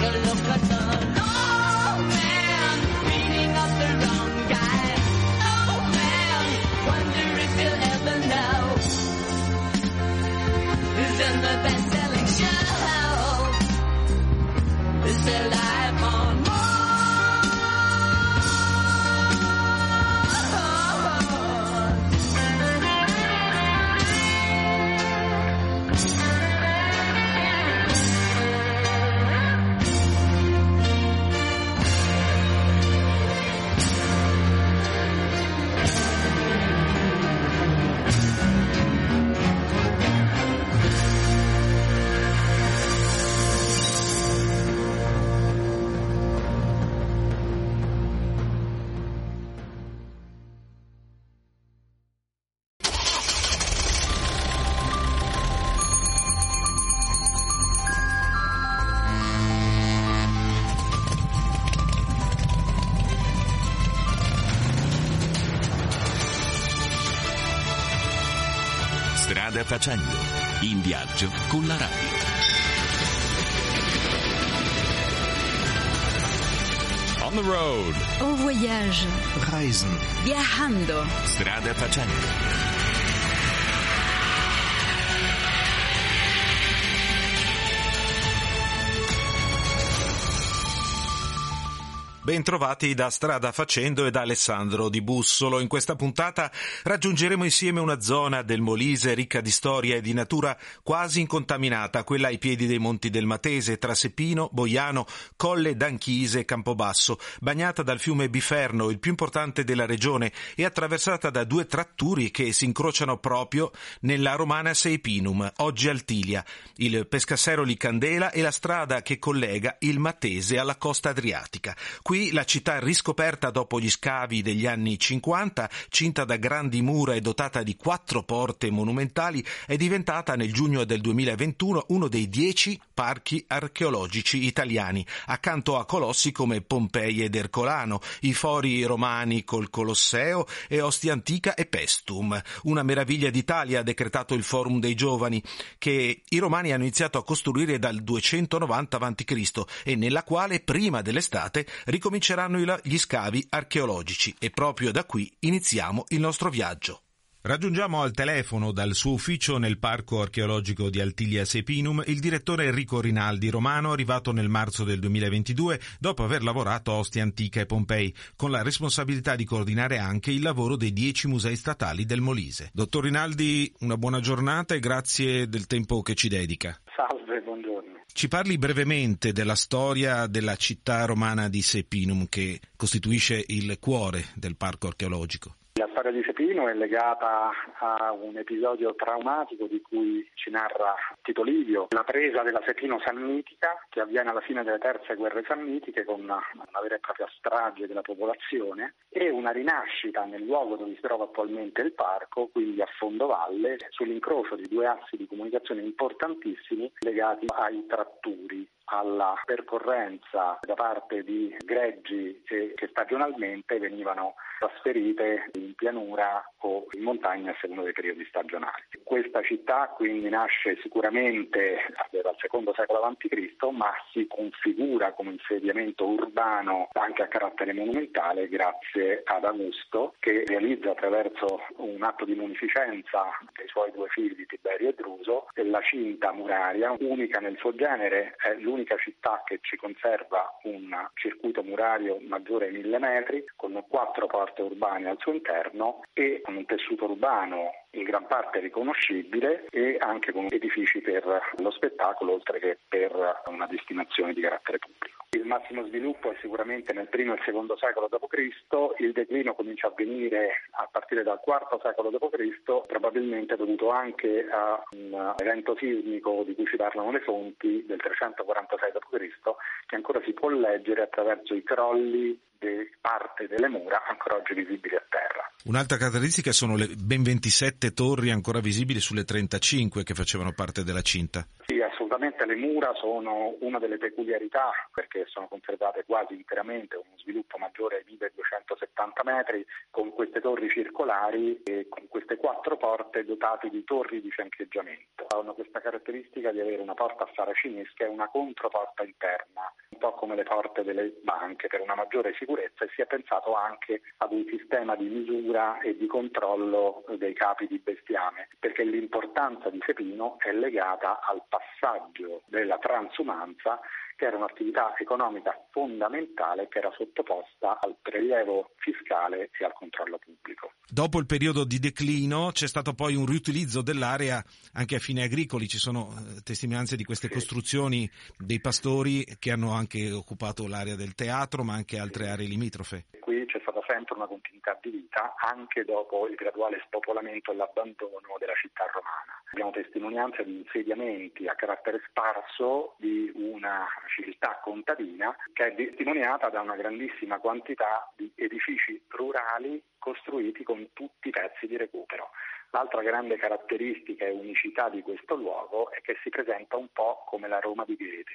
Strada facendo, in viaggio con la radio. On the road. En voyage. Reisen. Viajando. Strada facendo. Bentrovati da Strada Facendo e da Alessandro Di Bussolo. In questa puntata raggiungeremo insieme una zona del Molise ricca di storia e di natura quasi incontaminata, quella ai piedi dei Monti del Matese, tra Sepino, Boiano, Colle d'Anchise e Campobasso, bagnata dal fiume Biferno, il più importante della regione, e attraversata da due tratturi che si incrociano proprio nella romana Seipinum, oggi Altilia, il Pescasseroli Candela e la strada che collega il Matese alla costa adriatica. Qui la città riscoperta dopo gli scavi degli anni 50, cinta da grandi mura e dotata di quattro porte monumentali, è diventata nel giugno del 2021 uno dei dieci parchi archeologici italiani, accanto a colossi come Pompei ed Ercolano, i fori romani col Colosseo e Ostia Antica e Pestum. Una meraviglia d'Italia ha decretato il Forum dei Giovani, che i romani hanno iniziato a costruire dal 290 a.C. e nella quale, prima dell'estate, ricominceranno gli scavi archeologici e proprio da qui iniziamo il nostro viaggio. Raggiungiamo al telefono dal suo ufficio nel Parco archeologico di Altilia Sepinum il direttore Enrico Rinaldi, romano arrivato nel marzo del 2022 dopo aver lavorato a Ostia Antica e Pompei, con la responsabilità di coordinare anche il lavoro dei dieci musei statali del Molise. Dottor Rinaldi, una buona giornata e grazie del tempo che ci dedica. Salve, buongiorno. Ci parli brevemente della storia della città romana di Sepinum che costituisce il cuore del parco archeologico. La storia di Sepino è legata a un episodio traumatico di cui ci narra Tito Livio, la presa della Sepino sannitica che avviene alla fine delle terze guerre sannitiche con una, vera e propria strage della popolazione e una rinascita nel luogo dove si trova attualmente il parco, quindi a fondovalle, sull'incrocio di due assi di comunicazione importantissimi legati ai tratturi alla percorrenza da parte di greggi che stagionalmente venivano trasferite in pianura o in montagna a seconda dei periodi stagionali. Questa città quindi nasce sicuramente dal secondo secolo a.C., ma si configura come insediamento urbano anche a carattere monumentale grazie ad Augusto che realizza attraverso un atto di munificenza dei suoi due figli Tiberio e Druso la cinta muraria, unica nel suo genere, è l'unica città che ci conserva un circuito murario maggiore ai mille metri con quattro porte urbane al suo interno e con un tessuto urbano in gran parte riconoscibile e anche con edifici per lo spettacolo oltre che per una destinazione di carattere pubblico. Il massimo sviluppo è sicuramente nel primo e il secondo secolo d.C., il declino comincia a avvenire a partire dal quarto secolo d.C., probabilmente dovuto anche a un evento sismico di cui ci parlano le fonti del 346 d.C., che ancora si può leggere attraverso i crolli di parte delle mura ancora oggi visibili a terra. Un'altra caratteristica sono le ben 27 torri ancora visibili sulle 35 che facevano parte della cinta. Sì, assolutamente le mura sono una delle peculiarità perché sono conservate quasi interamente, uno sviluppo maggiore ai 1270 metri con queste torri circolari e con queste quattro porte dotate di torri di fiancheggiamento. Hanno questa caratteristica di avere una porta a saracinesca e una controporta interna po' come le porte delle banche per una maggiore sicurezza e si è pensato anche ad un sistema di misura e di controllo dei capi di bestiame, perché l'importanza di Sepino è legata al passaggio della transumanza che era un'attività economica fondamentale che era sottoposta al prelievo fiscale e al controllo pubblico. Dopo il periodo di declino c'è stato poi un riutilizzo dell'area anche a fini agricoli, ci sono eh, testimonianze di queste sì. costruzioni dei pastori che hanno anche occupato l'area del teatro ma anche altre aree limitrofe. Qui c'è stata sempre una continuità di vita anche dopo il graduale spopolamento e l'abbandono della città romana. Abbiamo testimonianza di insediamenti a carattere sparso di una civiltà contadina che è testimoniata da una grandissima quantità di edifici rurali costruiti con tutti i pezzi di recupero. L'altra grande caratteristica e unicità di questo luogo è che si presenta un po' come la Roma di Goethe,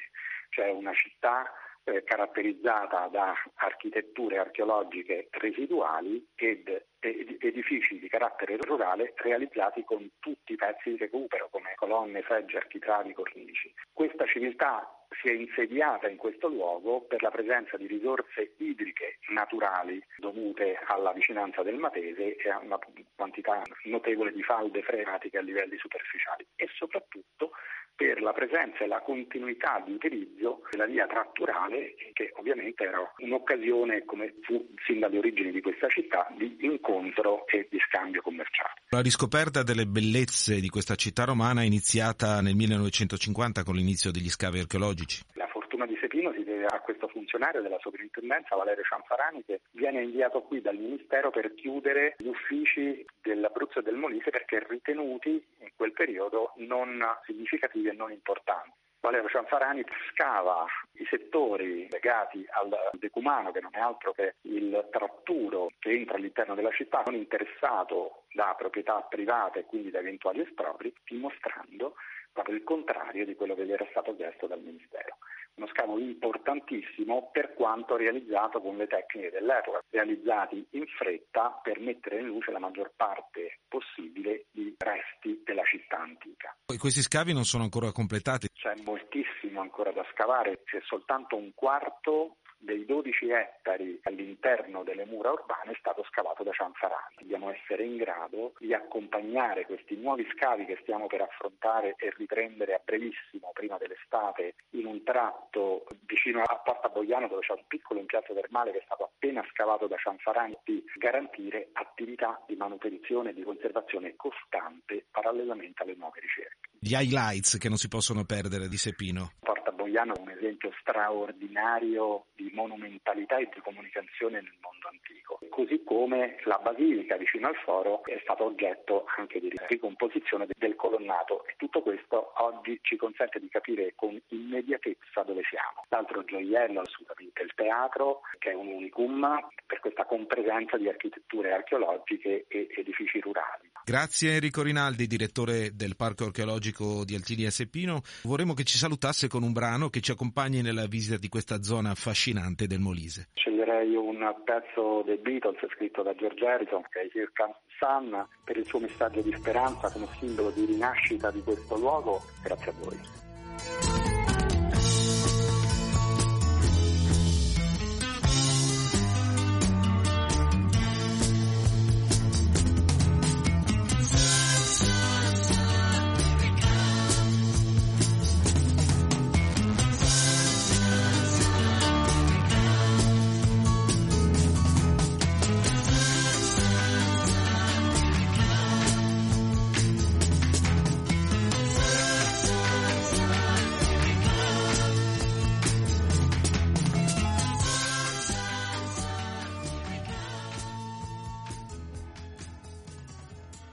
cioè una città eh, caratterizzata da architetture archeologiche residuali ed edifici di carattere rurale realizzati con tutti i pezzi di recupero come colonne, seggi, architravi, cornici. Questa civiltà si è insediata in questo luogo per la presenza di risorse idriche naturali dovute alla vicinanza del Matese e a una quantità notevole di falde freatiche a livelli superficiali e soprattutto per la presenza e la continuità di utilizzo della via tratturale che ovviamente era un'occasione, come fu sin dalle origini di questa città, di incontro e di scambio commerciale. La riscoperta delle bellezze di questa città romana è iniziata nel 1950 con l'inizio degli scavi archeologici. La fortuna di Sepino si deve a questo funzionario della sovrintendenza, Valerio Cianfarani, che viene inviato qui dal Ministero per chiudere gli uffici dell'Abruzzo e del Molise perché ritenuti in quel periodo non significativi e non importanti. Valerio Cianfarani scava i settori legati al decumano, che non è altro che il tratturo che entra all'interno della città, non interessato da proprietà private e quindi da eventuali espropri, dimostrando proprio il contrario di quello che gli era stato chiesto dal Ministero uno scavo importantissimo per quanto realizzato con le tecniche dell'epoca, realizzati in fretta per mettere in luce la maggior parte possibile di resti della città antica. Questi scavi non sono ancora completati? C'è moltissimo ancora da scavare, c'è soltanto un quarto dei 12 ettari all'interno delle mura urbane è stato scavato da Cianfarani. Dobbiamo essere in grado di accompagnare questi nuovi scavi che stiamo per affrontare e riprendere a brevissimo, prima dell'estate, in un tratto vicino a Porta Boiano dove c'è un piccolo impianto termale che è stato appena scavato da Cianfarani, di garantire attività di manutenzione e di conservazione costante parallelamente alle nuove ricerche. Gli highlights che non si possono perdere di Sepino. Porta Boiano è un esempio straordinario di monumentalità e di comunicazione nel mondo antico, così come la basilica vicino al foro è stata oggetto anche di ricomposizione del colonnato e tutto questo oggi ci consente di capire con immediatezza dove siamo. L'altro gioiello assolutamente il teatro, che è un unicum per questa compresenza di architetture archeologiche e edifici rurali. Grazie Enrico Rinaldi, direttore del Parco Archeologico di Altini a Seppino. Vorremmo che ci salutasse con un brano che ci accompagni nella visita di questa zona affascinante del Molise. Sceglierei un pezzo dei Beatles scritto da George Harrison, che è Here Comes Sun, per il suo messaggio di speranza come simbolo di rinascita di questo luogo. Grazie a voi.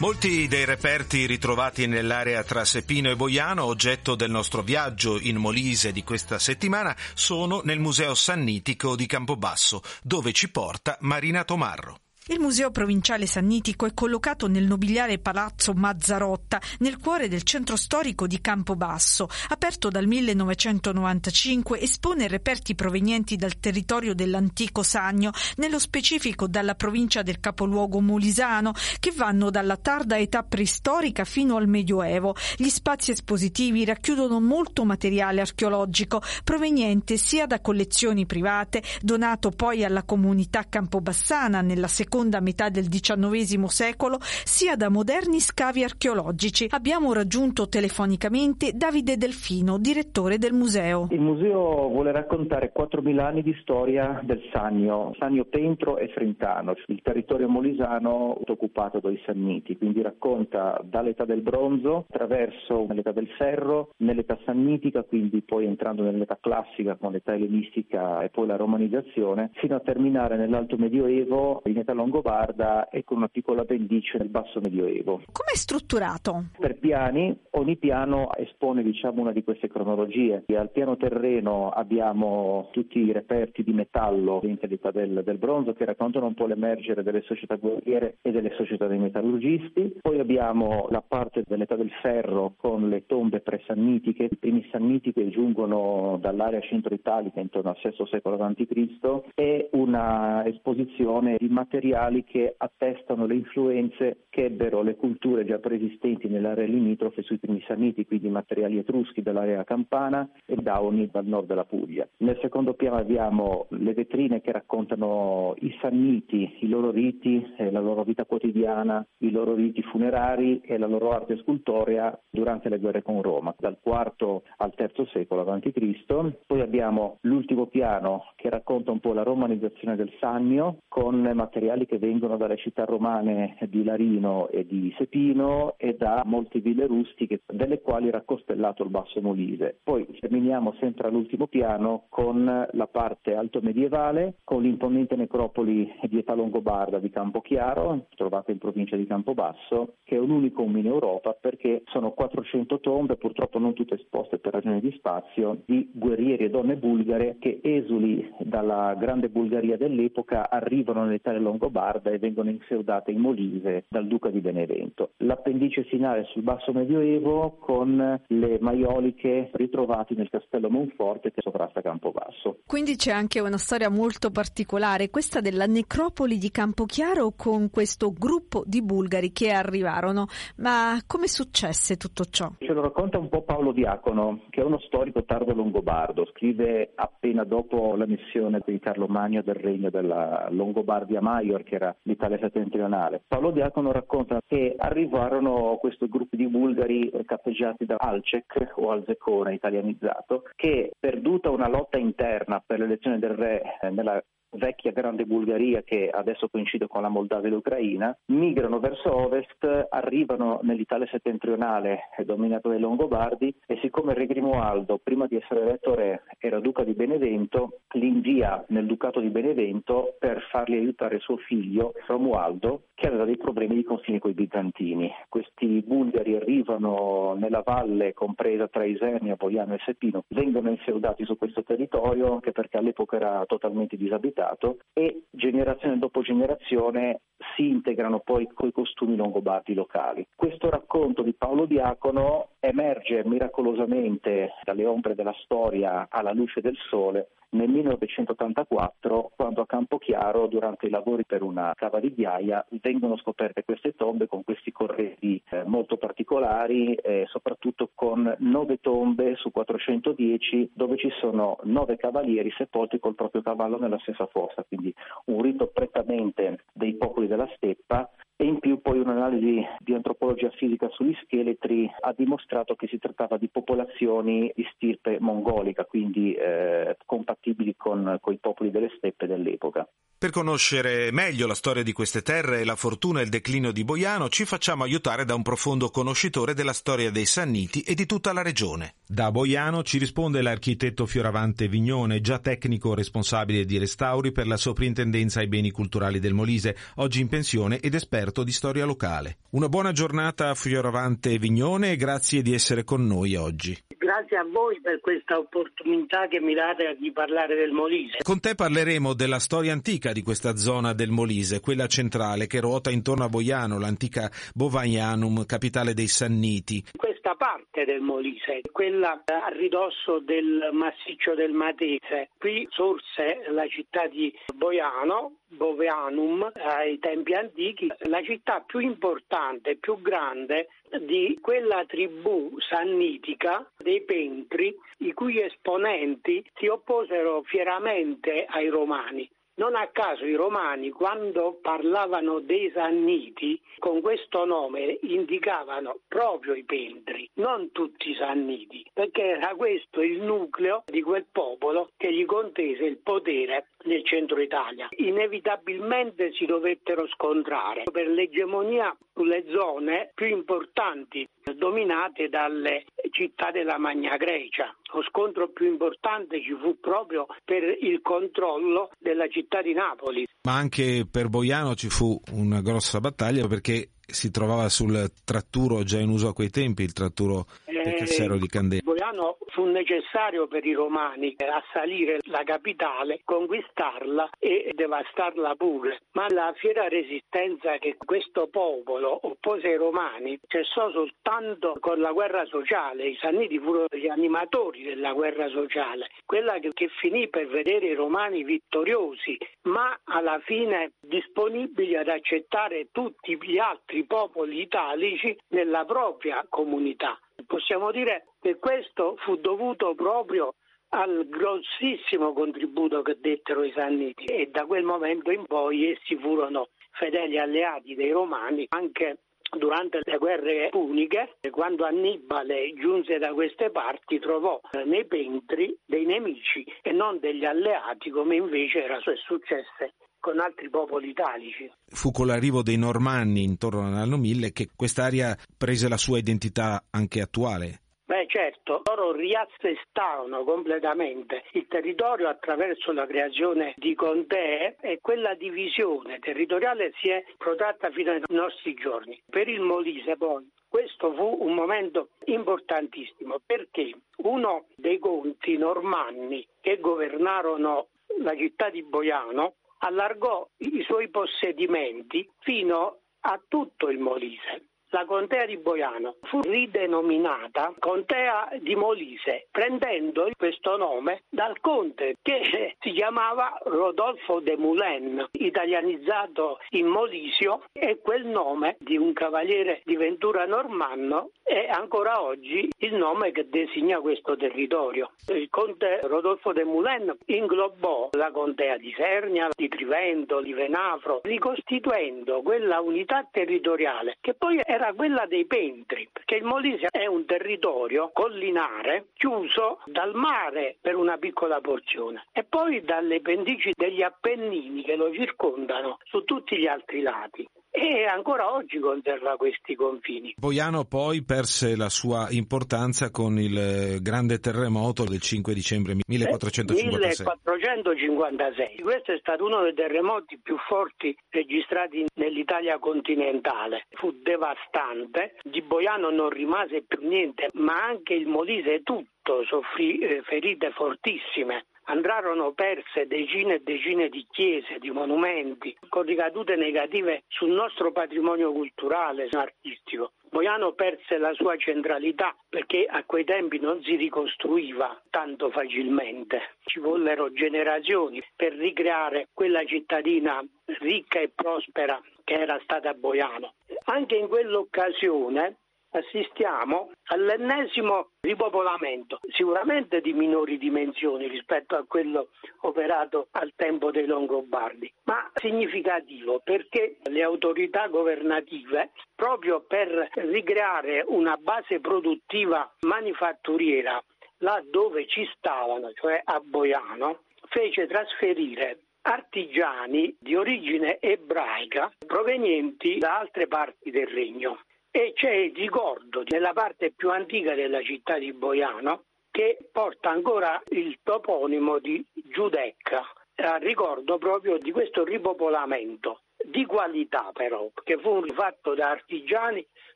Molti dei reperti ritrovati nell'area tra Seppino e Boiano, oggetto del nostro viaggio in Molise di questa settimana, sono nel Museo Sannitico di Campobasso, dove ci porta Marina Tomarro. Il Museo Provinciale Sannitico è collocato nel nobiliare Palazzo Mazzarotta, nel cuore del centro storico di Campobasso. Aperto dal 1995, espone reperti provenienti dal territorio dell'antico Sagno, nello specifico dalla provincia del capoluogo molisano, che vanno dalla tarda età preistorica fino al Medioevo. Gli spazi espositivi racchiudono molto materiale archeologico, proveniente sia da collezioni private, donato poi alla comunità campobassana nella seconda seconda metà del XIX secolo, sia da moderni scavi archeologici. Abbiamo raggiunto telefonicamente Davide Delfino, direttore del museo. Il museo vuole raccontare 4.000 anni di storia del Sannio, Sannio Pentro e Frentano, il territorio molisano occupato dai Sanniti, quindi racconta dall'età del bronzo attraverso l'età del ferro, nell'età sannitica, quindi poi entrando nell'età classica con l'età ellenistica e poi la romanizzazione, fino a terminare nell'alto medioevo in età longobarda e con una piccola pendice nel basso medioevo. Come è strutturato? Per piani, ogni piano espone diciamo, una di queste cronologie. Al piano terreno abbiamo tutti i reperti di metallo dell'età del, del bronzo che raccontano un po' l'emergere delle società guerriere e delle società dei metallurgisti. Poi abbiamo la parte dell'età del ferro con le tombe pre-sannitiche. I primi sanniti che giungono dall'area centro-italica intorno al VI secolo a.C. e una esposizione di materiali materiali che attestano le influenze che ebbero le culture già preesistenti nell'area limitrofe sui primi Sanniti, quindi materiali etruschi dall'area campana e dauni dal nord della Puglia. Nel secondo piano abbiamo le vetrine che raccontano i Sanniti, i loro riti, la loro vita quotidiana, i loro riti funerari e la loro arte scultorea durante le guerre con Roma, dal IV al III secolo a.C. Poi abbiamo l'ultimo piano che racconta un po' la romanizzazione del Sannio con materiali materiali che vengono dalle città romane di Larino e di Sepino e da molte ville rustiche, delle quali era costellato il Basso Molise. Poi terminiamo sempre all'ultimo piano con la parte alto medievale, con l'imponente necropoli di età longobarda di Campochiaro, trovata in provincia di Campobasso, che è un unicum in Europa perché sono 400 tombe, purtroppo non tutte esposte per ragioni di spazio, di guerrieri e donne bulgare che esuli dalla grande Bulgaria dell'epoca arrivano nell'Italia longobarda longobarda e vengono infeudate in Molise dal duca di Benevento. L'appendice finale sul basso medioevo con le maioliche ritrovate nel castello Monforte che sovrasta Campobasso. Quindi c'è anche una storia molto particolare, questa della necropoli di Campochiaro con questo gruppo di bulgari che arrivarono. Ma come successe tutto ciò? Ce lo racconta un po' Paolo Diacono, che è uno storico tardo longobardo, scrive appena dopo la missione di Carlo Magno del regno della Longobardia Maior che era l'Italia settentrionale. Paolo Diacono racconta che arrivarono questo gruppo di bulgari cappeggiati da Alcek o Alzecone italianizzato che perduta una lotta interna per l'elezione del re eh, nella vecchia Grande Bulgaria che adesso coincide con la Moldavia e l'Ucraina, migrano verso ovest, arrivano nell'Italia settentrionale dominata dai Longobardi e siccome Re Grimoaldo prima di essere eletto re era duca di Benevento, li invia nel ducato di Benevento per fargli aiutare suo figlio Romualdo che aveva dei problemi di confine con i bizantini. Questi bulgari arrivano nella valle compresa tra Isernia, Boiano e Sepino, vengono infeudati su questo territorio anche perché all'epoca era totalmente disabitato passato e generazione dopo generazione si integrano poi con i costumi longobardi locali. Questo racconto di Paolo Diacono emerge miracolosamente dalle ombre della storia alla luce del sole nel 1984 quando a Campochiaro durante i lavori per una cava di ghiaia vengono scoperte queste tombe con questi corredi eh, molto particolari e soprattutto con nove tombe su 410 dove ci sono nove cavalieri sepolti col proprio cavallo nella stessa fossa, quindi un rito prettamente dei popoli della steppa e in più poi un'analisi di antropologia fisica sugli scheletri ha dimostrato che si trattava di popolazioni di stirpe mongolica, quindi eh, compatibili con, con i popoli delle steppe dell'epoca. Per conoscere meglio la storia di queste terre e la fortuna e il declino di Boiano, ci facciamo aiutare da un profondo conoscitore della storia dei Sanniti e di tutta la regione. Da Boiano ci risponde l'architetto Fioravante Vignone, già tecnico responsabile di restauri per la soprintendenza ai beni culturali del Molise, oggi in pensione ed esperto di storia locale. Una buona giornata a Fioravante Vignone e grazie di essere con noi oggi. Grazie a voi per questa opportunità che mi date di parlare del Molise. Con te parleremo della storia antica di questa zona del Molise, quella centrale che ruota intorno a Boiano, l'antica Bovaianum, capitale dei Sanniti. Questa parte del Molise, quella a ridosso del massiccio del Matese, qui sorse la città di Boiano, Boveanum ai tempi antichi, la città più importante, più grande di quella tribù sannitica dei Pentri, i cui esponenti si opposero fieramente ai Romani. Non a caso i romani, quando parlavano dei Sanniti, con questo nome indicavano proprio i Pentri, non tutti i Sanniti, perché era questo il nucleo di quel popolo che gli contese il potere nel centro Italia. Inevitabilmente si dovettero scontrare per l'egemonia sulle zone più importanti dominate dalle città della Magna Grecia. Lo scontro più importante ci fu proprio per il controllo della città di Napoli. Ma anche per Boiano ci fu una grossa battaglia perché si trovava sul tratturo già in uso a quei tempi, il tratturo del Cassero di Candela. Boiano fu necessario per i romani assalire la capitale, conquistarla e devastarla pure. Ma la fiera resistenza che questo popolo oppose ai romani cessò soltanto con la guerra sociale. I Sanniti furono gli animatori della guerra sociale, quella che, che finì per vedere i romani vittoriosi, ma alla fine disponibili ad accettare tutti gli altri popoli italici nella propria comunità. Possiamo dire che questo fu dovuto proprio al grossissimo contributo che dettero i Sanniti e da quel momento in poi essi furono fedeli alleati dei Romani anche durante le guerre puniche, quando Annibale giunse da queste parti, trovò nei Pentri dei nemici e non degli alleati, come invece era successo con altri popoli italici. Fu con l'arrivo dei Normanni intorno all'anno 1000 che quest'area prese la sua identità anche attuale. Beh certo, loro riassestarono completamente il territorio attraverso la creazione di contee e quella divisione territoriale si è protratta fino ai nostri giorni. Per il Molise poi questo fu un momento importantissimo perché uno dei conti normanni che governarono la città di Boiano allargò i suoi possedimenti fino a tutto il Molise. La contea di Boiano fu ridenominata Contea di Molise, prendendo questo nome dal conte che si chiamava Rodolfo de Moulin, italianizzato in Molisio, e quel nome di un cavaliere di Ventura normanno è ancora oggi il nome che designa questo territorio. Il conte Rodolfo de Moulin inglobò la contea di Sernia, di Trivento, di Venafro, ricostituendo quella unità territoriale che poi era era quella dei Pentri, perché il Molise è un territorio collinare chiuso dal mare per una piccola porzione e poi dalle pendici degli Appennini che lo circondano su tutti gli altri lati e ancora oggi conserva questi confini. Boiano poi perse la sua importanza con il grande terremoto del 5 dicembre 1456. 1456. Questo è stato uno dei terremoti più forti registrati nell'Italia continentale. Fu devastante, di Boiano non rimase più niente, ma anche il Molise tutto soffrì eh, ferite fortissime. Andarono perse decine e decine di chiese, di monumenti, con ricadute negative sul nostro patrimonio culturale e artistico. Boiano perse la sua centralità perché a quei tempi non si ricostruiva tanto facilmente. Ci vollero generazioni per ricreare quella cittadina ricca e prospera che era stata Boiano. Anche in quell'occasione assistiamo all'ennesimo ripopolamento, sicuramente di minori dimensioni rispetto a quello operato al tempo dei Longobardi, ma significativo perché le autorità governative, proprio per ricreare una base produttiva manifatturiera là dove ci stavano, cioè a Boiano, fece trasferire artigiani di origine ebraica provenienti da altre parti del regno e c'è il ricordo nella parte più antica della città di Boiano che porta ancora il toponimo di Giudecca, a ricordo proprio di questo ripopolamento di qualità però, che fu fatto da artigiani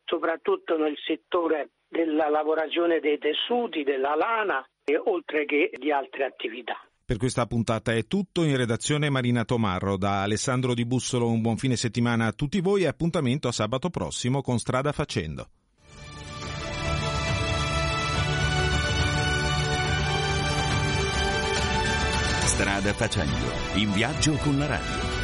soprattutto nel settore della lavorazione dei tessuti, della lana, e oltre che di altre attività. Per questa puntata è tutto. In redazione Marina Tomarro. Da Alessandro Di Bussolo un buon fine settimana a tutti voi e appuntamento a sabato prossimo con Strada Facendo. Strada Facendo, in viaggio con la radio.